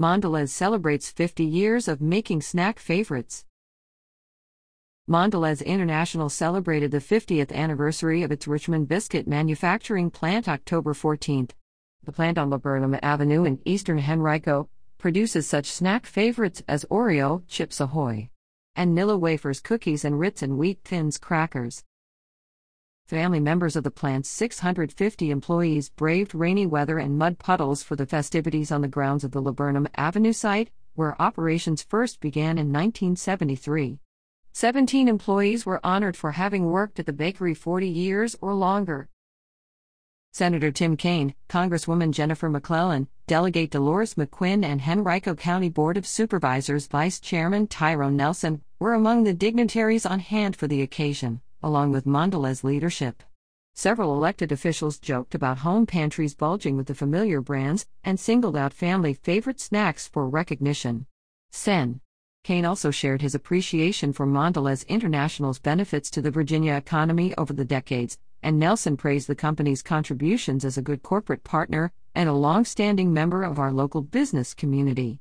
Mondelez celebrates 50 years of making snack favorites. Mondelez International celebrated the 50th anniversary of its Richmond biscuit manufacturing plant October 14. The plant on Laburnum Avenue in eastern Henrico produces such snack favorites as Oreo, Chips Ahoy, and Nilla wafers, cookies, and Ritz and Wheat Thins crackers. Family members of the plant's 650 employees braved rainy weather and mud puddles for the festivities on the grounds of the Laburnum Avenue site, where operations first began in 1973. 17 employees were honored for having worked at the bakery 40 years or longer. Senator Tim Kaine, Congresswoman Jennifer McClellan, Delegate Delores McQuinn, and Henrico County Board of Supervisors Vice Chairman Tyrone Nelson were among the dignitaries on hand for the occasion along with Mondelez leadership. Several elected officials joked about home pantries bulging with the familiar brands and singled out family favorite snacks for recognition. Sen. Kaine also shared his appreciation for Mondelez International's benefits to the Virginia economy over the decades, and Nelson praised the company's contributions as a good corporate partner and a long standing member of our local business community.